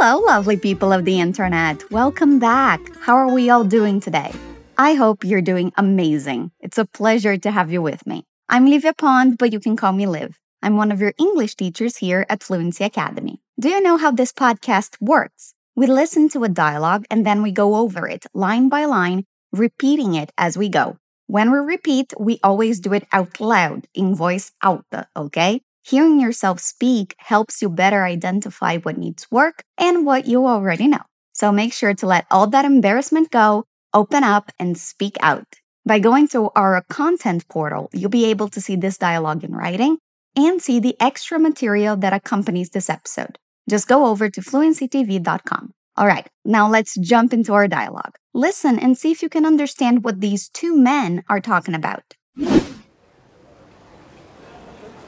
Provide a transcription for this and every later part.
Hello, lovely people of the internet. Welcome back. How are we all doing today? I hope you're doing amazing. It's a pleasure to have you with me. I'm Livia Pond, but you can call me Liv. I'm one of your English teachers here at Fluency Academy. Do you know how this podcast works? We listen to a dialogue and then we go over it line by line, repeating it as we go. When we repeat, we always do it out loud in voice alta, okay? Hearing yourself speak helps you better identify what needs work and what you already know. So make sure to let all that embarrassment go, open up, and speak out. By going to our content portal, you'll be able to see this dialogue in writing and see the extra material that accompanies this episode. Just go over to fluencytv.com. All right, now let's jump into our dialogue. Listen and see if you can understand what these two men are talking about.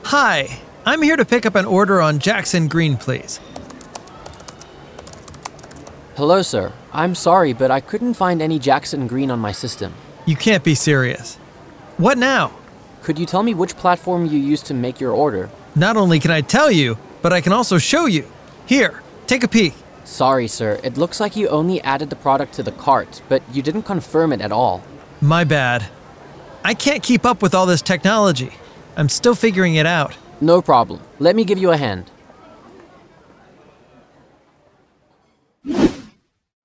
Hi, I'm here to pick up an order on Jackson Green, please. Hello, sir. I'm sorry, but I couldn't find any Jackson Green on my system. You can't be serious. What now? Could you tell me which platform you used to make your order? Not only can I tell you, but I can also show you. Here, take a peek. Sorry, sir. It looks like you only added the product to the cart, but you didn't confirm it at all. My bad. I can't keep up with all this technology. I'm still figuring it out. No problem. Let me give you a hand.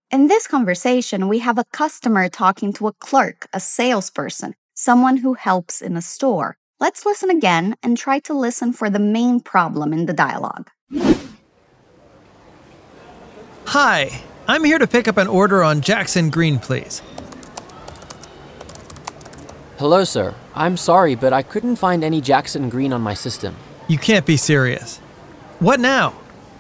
In this conversation, we have a customer talking to a clerk, a salesperson, someone who helps in a store. Let's listen again and try to listen for the main problem in the dialogue. Hi, I'm here to pick up an order on Jackson Green, please. Hello, sir. I'm sorry, but I couldn't find any Jackson Green on my system. You can't be serious. What now?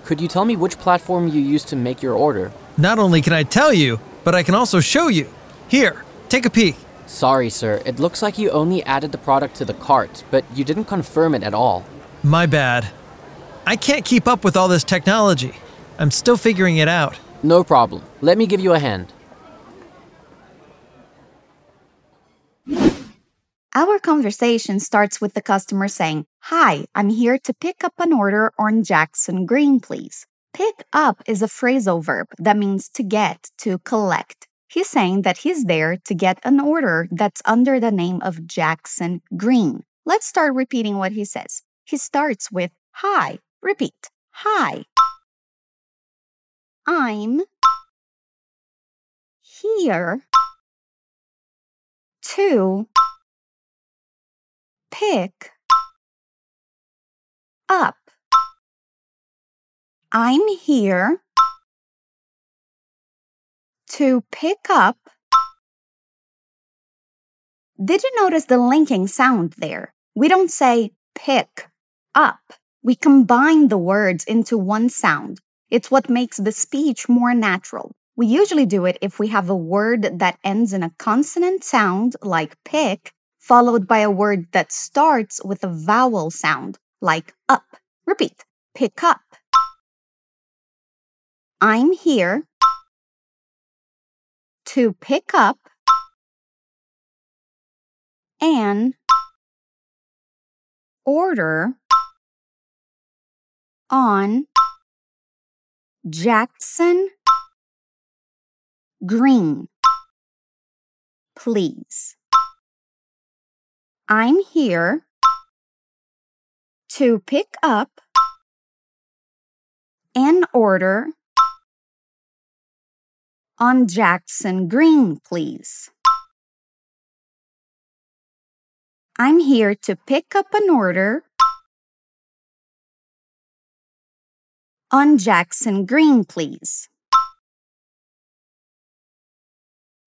Could you tell me which platform you used to make your order? Not only can I tell you, but I can also show you. Here, take a peek. Sorry, sir. It looks like you only added the product to the cart, but you didn't confirm it at all. My bad. I can't keep up with all this technology. I'm still figuring it out. No problem. Let me give you a hand. Our conversation starts with the customer saying, Hi, I'm here to pick up an order on Jackson Green, please. Pick up is a phrasal verb that means to get, to collect. He's saying that he's there to get an order that's under the name of Jackson Green. Let's start repeating what he says. He starts with Hi. Repeat. Hi. I'm here to pick up. I'm here to pick up. Did you notice the linking sound there? We don't say pick up. We combine the words into one sound. It's what makes the speech more natural. We usually do it if we have a word that ends in a consonant sound, like pick, followed by a word that starts with a vowel sound, like up. Repeat pick up. I'm here to pick up an order on Jackson Green. Please. I'm here to pick up an order on Jackson Green, please. I'm here to pick up an order on Jackson Green, please.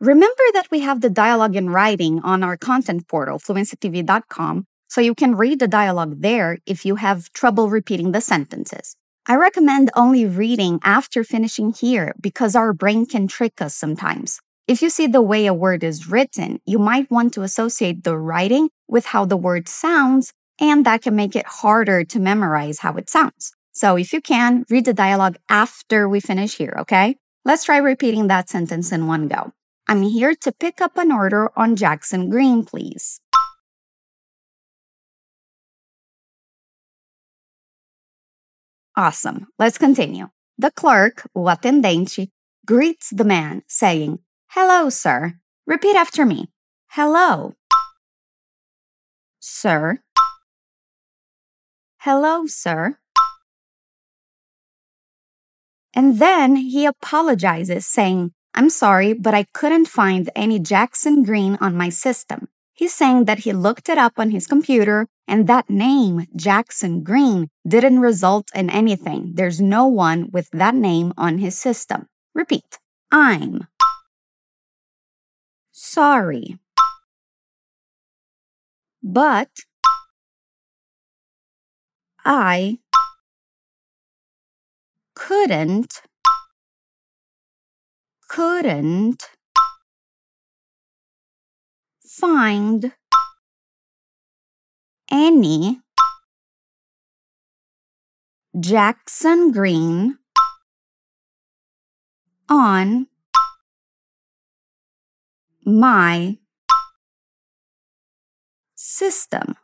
Remember that we have the dialogue in writing on our content portal, fluencytv.com, so you can read the dialogue there if you have trouble repeating the sentences. I recommend only reading after finishing here because our brain can trick us sometimes. If you see the way a word is written, you might want to associate the writing with how the word sounds, and that can make it harder to memorize how it sounds. So if you can, read the dialogue after we finish here, okay? Let's try repeating that sentence in one go. I'm here to pick up an order on Jackson Green, please. Awesome. Let's continue. The clerk, o atendente, greets the man, saying, Hello, sir. Repeat after me. Hello. Sir. Hello, sir. And then he apologizes, saying, I'm sorry, but I couldn't find any Jackson Green on my system. He's saying that he looked it up on his computer and that name, Jackson Green, didn't result in anything. There's no one with that name on his system. Repeat I'm sorry. But I couldn't couldn't find any Jackson Green on my system.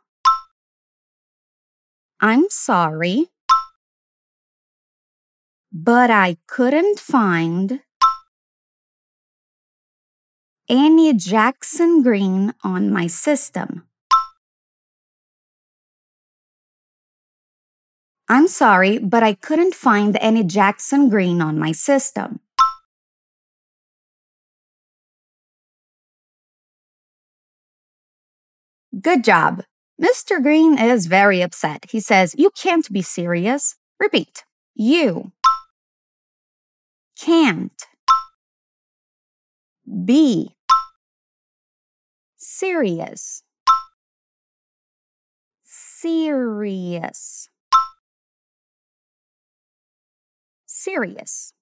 I'm sorry, but I couldn't find any Jackson Green on my system. I'm sorry, but I couldn't find any Jackson Green on my system. Good job. Mr. Green is very upset. He says, You can't be serious. Repeat. You can't be serious. Serious. Serious.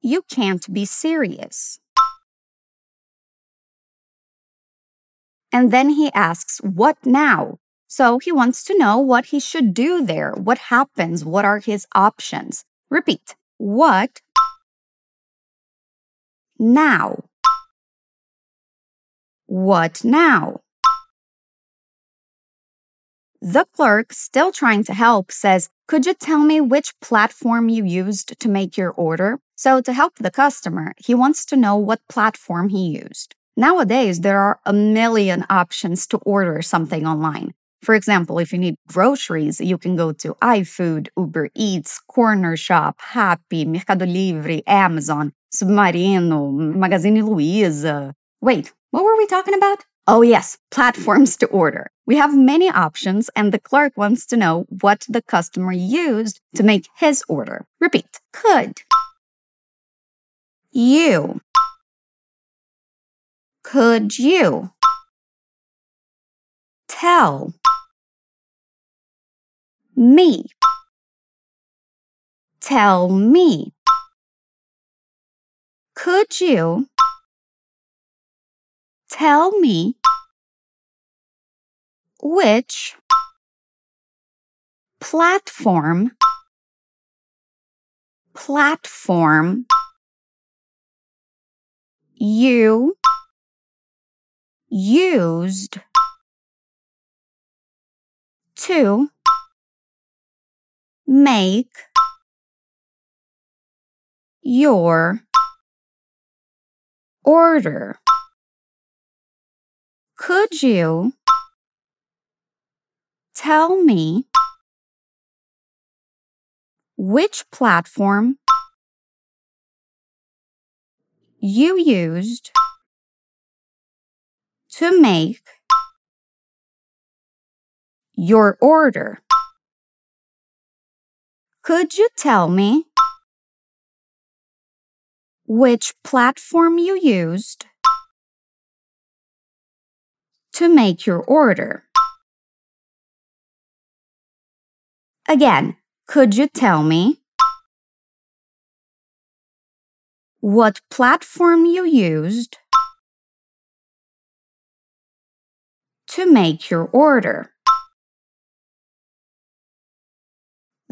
You can't be serious. And then he asks, What now? So he wants to know what he should do there. What happens? What are his options? Repeat. What now? What now? The clerk, still trying to help, says, Could you tell me which platform you used to make your order? So, to help the customer, he wants to know what platform he used. Nowadays, there are a million options to order something online. For example, if you need groceries, you can go to iFood, Uber Eats, Corner Shop, Rappi, Mercado Livre, Amazon, Submarino, Magazine Luiza. Wait, what were we talking about? Oh, yes, platforms to order. We have many options, and the clerk wants to know what the customer used to make his order. Repeat. Could you could you tell me? Tell me. Could you tell me which platform platform you used to make your order. Could you tell me which platform you used to make your order. Could you tell me which platform you used to make your order? Again, could you tell me what platform you used to make your order.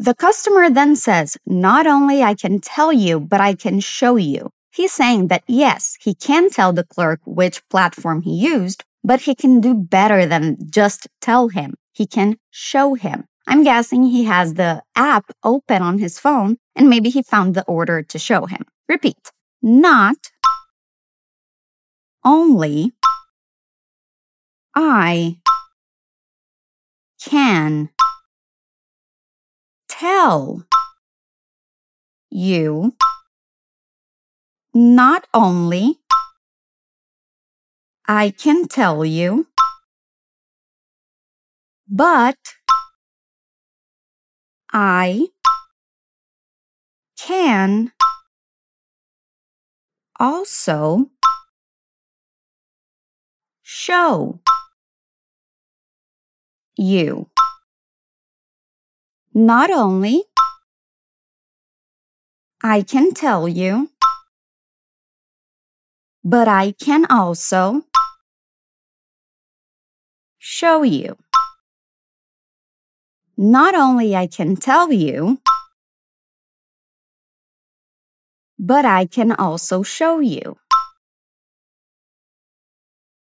The customer then says, Not only I can tell you, but I can show you. He's saying that yes, he can tell the clerk which platform he used, but he can do better than just tell him. He can show him. I'm guessing he has the app open on his phone and maybe he found the order to show him. Repeat. Not only I can tell you not only I can tell you, but I can also show you. Not only I can tell you, but I can also show you. Not only I can tell you, but I can also show you.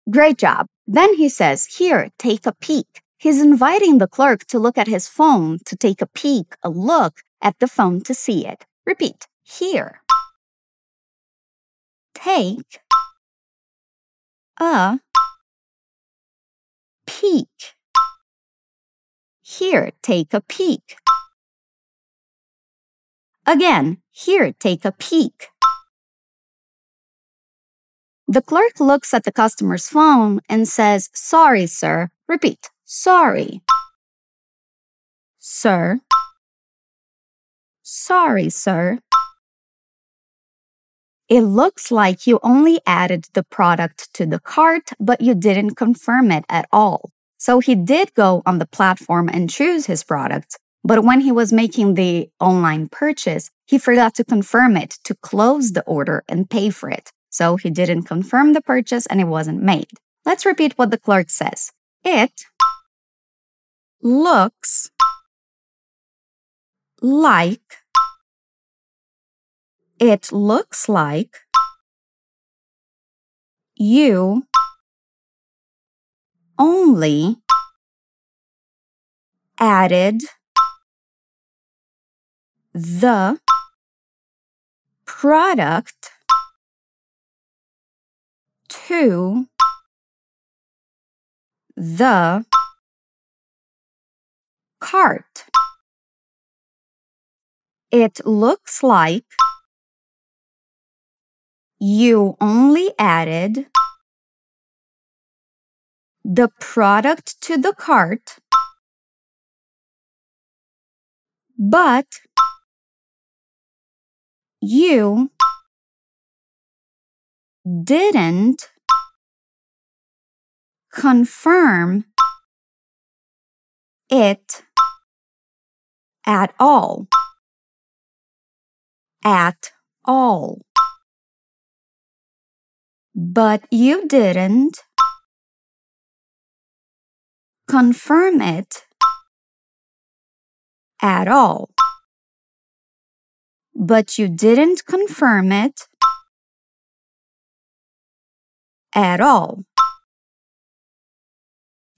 Great job. Then he says, Here, take a peek. He's inviting the clerk to look at his phone to take a peek, a look at the phone to see it. Repeat. Here. Take a peek. Here, take a peek. Again, here, take a peek. The clerk looks at the customer's phone and says, Sorry, sir. Repeat, sorry. Sir. Sorry, sir. It looks like you only added the product to the cart, but you didn't confirm it at all. So he did go on the platform and choose his product, but when he was making the online purchase, he forgot to confirm it to close the order and pay for it. So he didn't confirm the purchase and it wasn't made. Let's repeat what the clerk says. It looks like it looks like you only added the product to the cart. It looks like you only added the product to the cart, but you didn't confirm it at all. At all. But you didn't confirm it at all. But you didn't confirm it at all.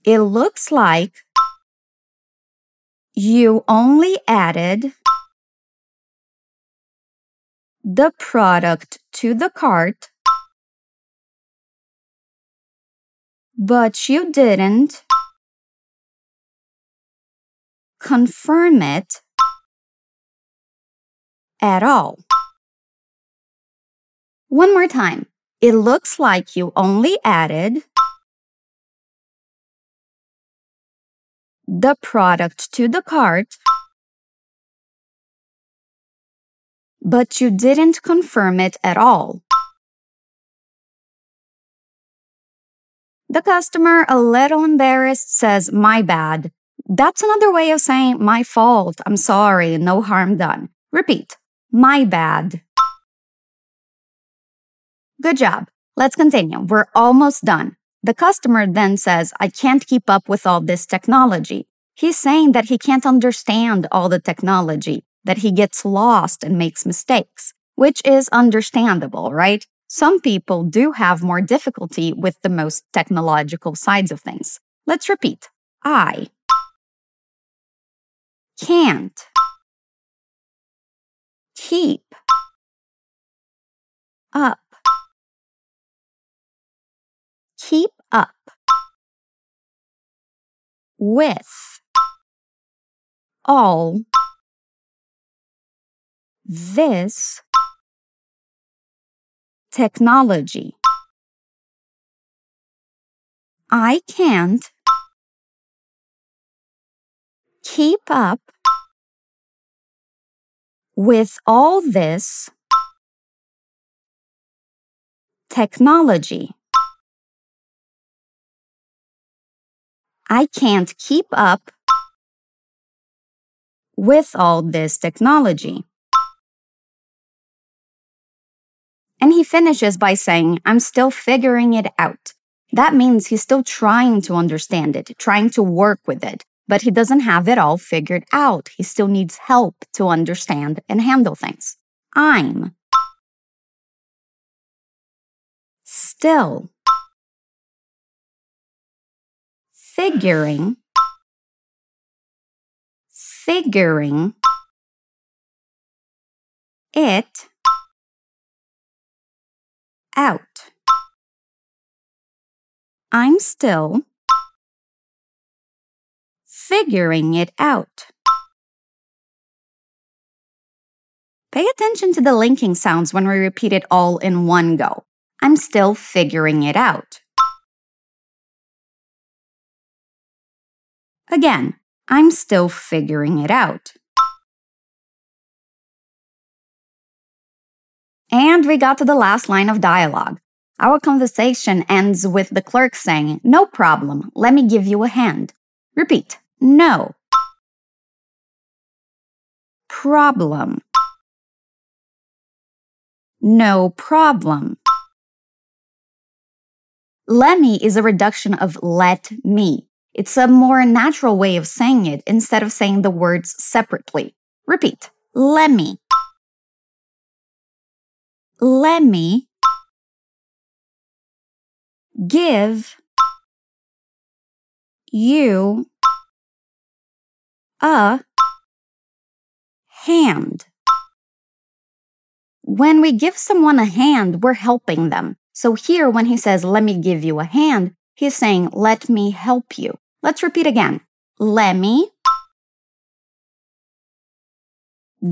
It looks like you only added the product to the cart, but you didn't confirm it at all. One more time. It looks like you only added the product to the cart, but you didn't confirm it at all. The customer, a little embarrassed, says, My bad. That's another way of saying, My fault, I'm sorry, no harm done. Repeat, My bad. Good job. Let's continue. We're almost done. The customer then says, I can't keep up with all this technology. He's saying that he can't understand all the technology, that he gets lost and makes mistakes, which is understandable, right? Some people do have more difficulty with the most technological sides of things. Let's repeat. I can't keep up up with all this technology. I can't keep up with all this technology. I can't keep up with all this technology. And he finishes by saying, I'm still figuring it out. That means he's still trying to understand it, trying to work with it, but he doesn't have it all figured out. He still needs help to understand and handle things. I'm still figuring, figuring it out. I'm still figuring it out. Pay attention to the linking sounds when we repeat it all in one go. I'm still figuring it out. Again, I'm still figuring it out. And we got to the last line of dialogue. Our conversation ends with the clerk saying, No problem, let me give you a hand. Repeat, no. Problem. No problem. Let me is a reduction of let me. It's a more natural way of saying it instead of saying the words separately. Repeat. Let me. Let me give you a hand. When we give someone a hand, we're helping them. So here, when he says, let me give you a hand, he's saying, let me help you. Let's repeat again. Let me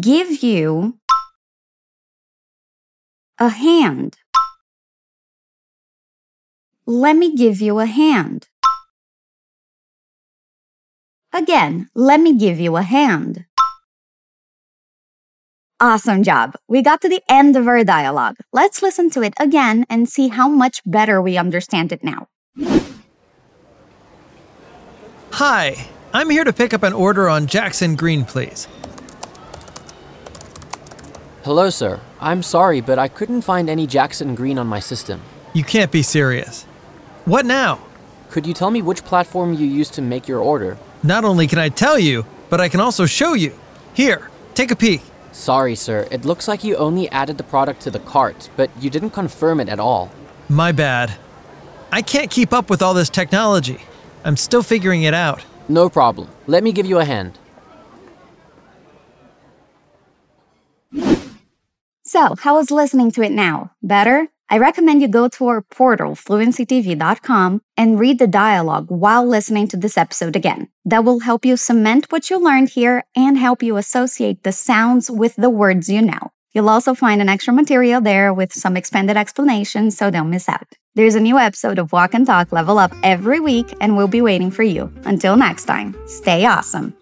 give you a hand. Let me give you a hand. Again, let me give you a hand. Awesome job. We got to the end of our dialogue. Let's listen to it again and see how much better we understand it now. Hi, I'm here to pick up an order on Jackson Green, please. Hello, sir. I'm sorry, but I couldn't find any Jackson Green on my system. You can't be serious. What now? Could you tell me which platform you used to make your order? Not only can I tell you, but I can also show you. Here, take a peek. Sorry, sir. It looks like you only added the product to the cart, but you didn't confirm it at all. My bad. I can't keep up with all this technology. I'm still figuring it out. No problem. Let me give you a hand. So, how is listening to it now? Better? I recommend you go to our portal, fluencytv.com, and read the dialogue while listening to this episode again. That will help you cement what you learned here and help you associate the sounds with the words you know. You'll also find an extra material there with some expanded explanations, so don't miss out. There's a new episode of Walk and Talk Level Up every week, and we'll be waiting for you. Until next time, stay awesome.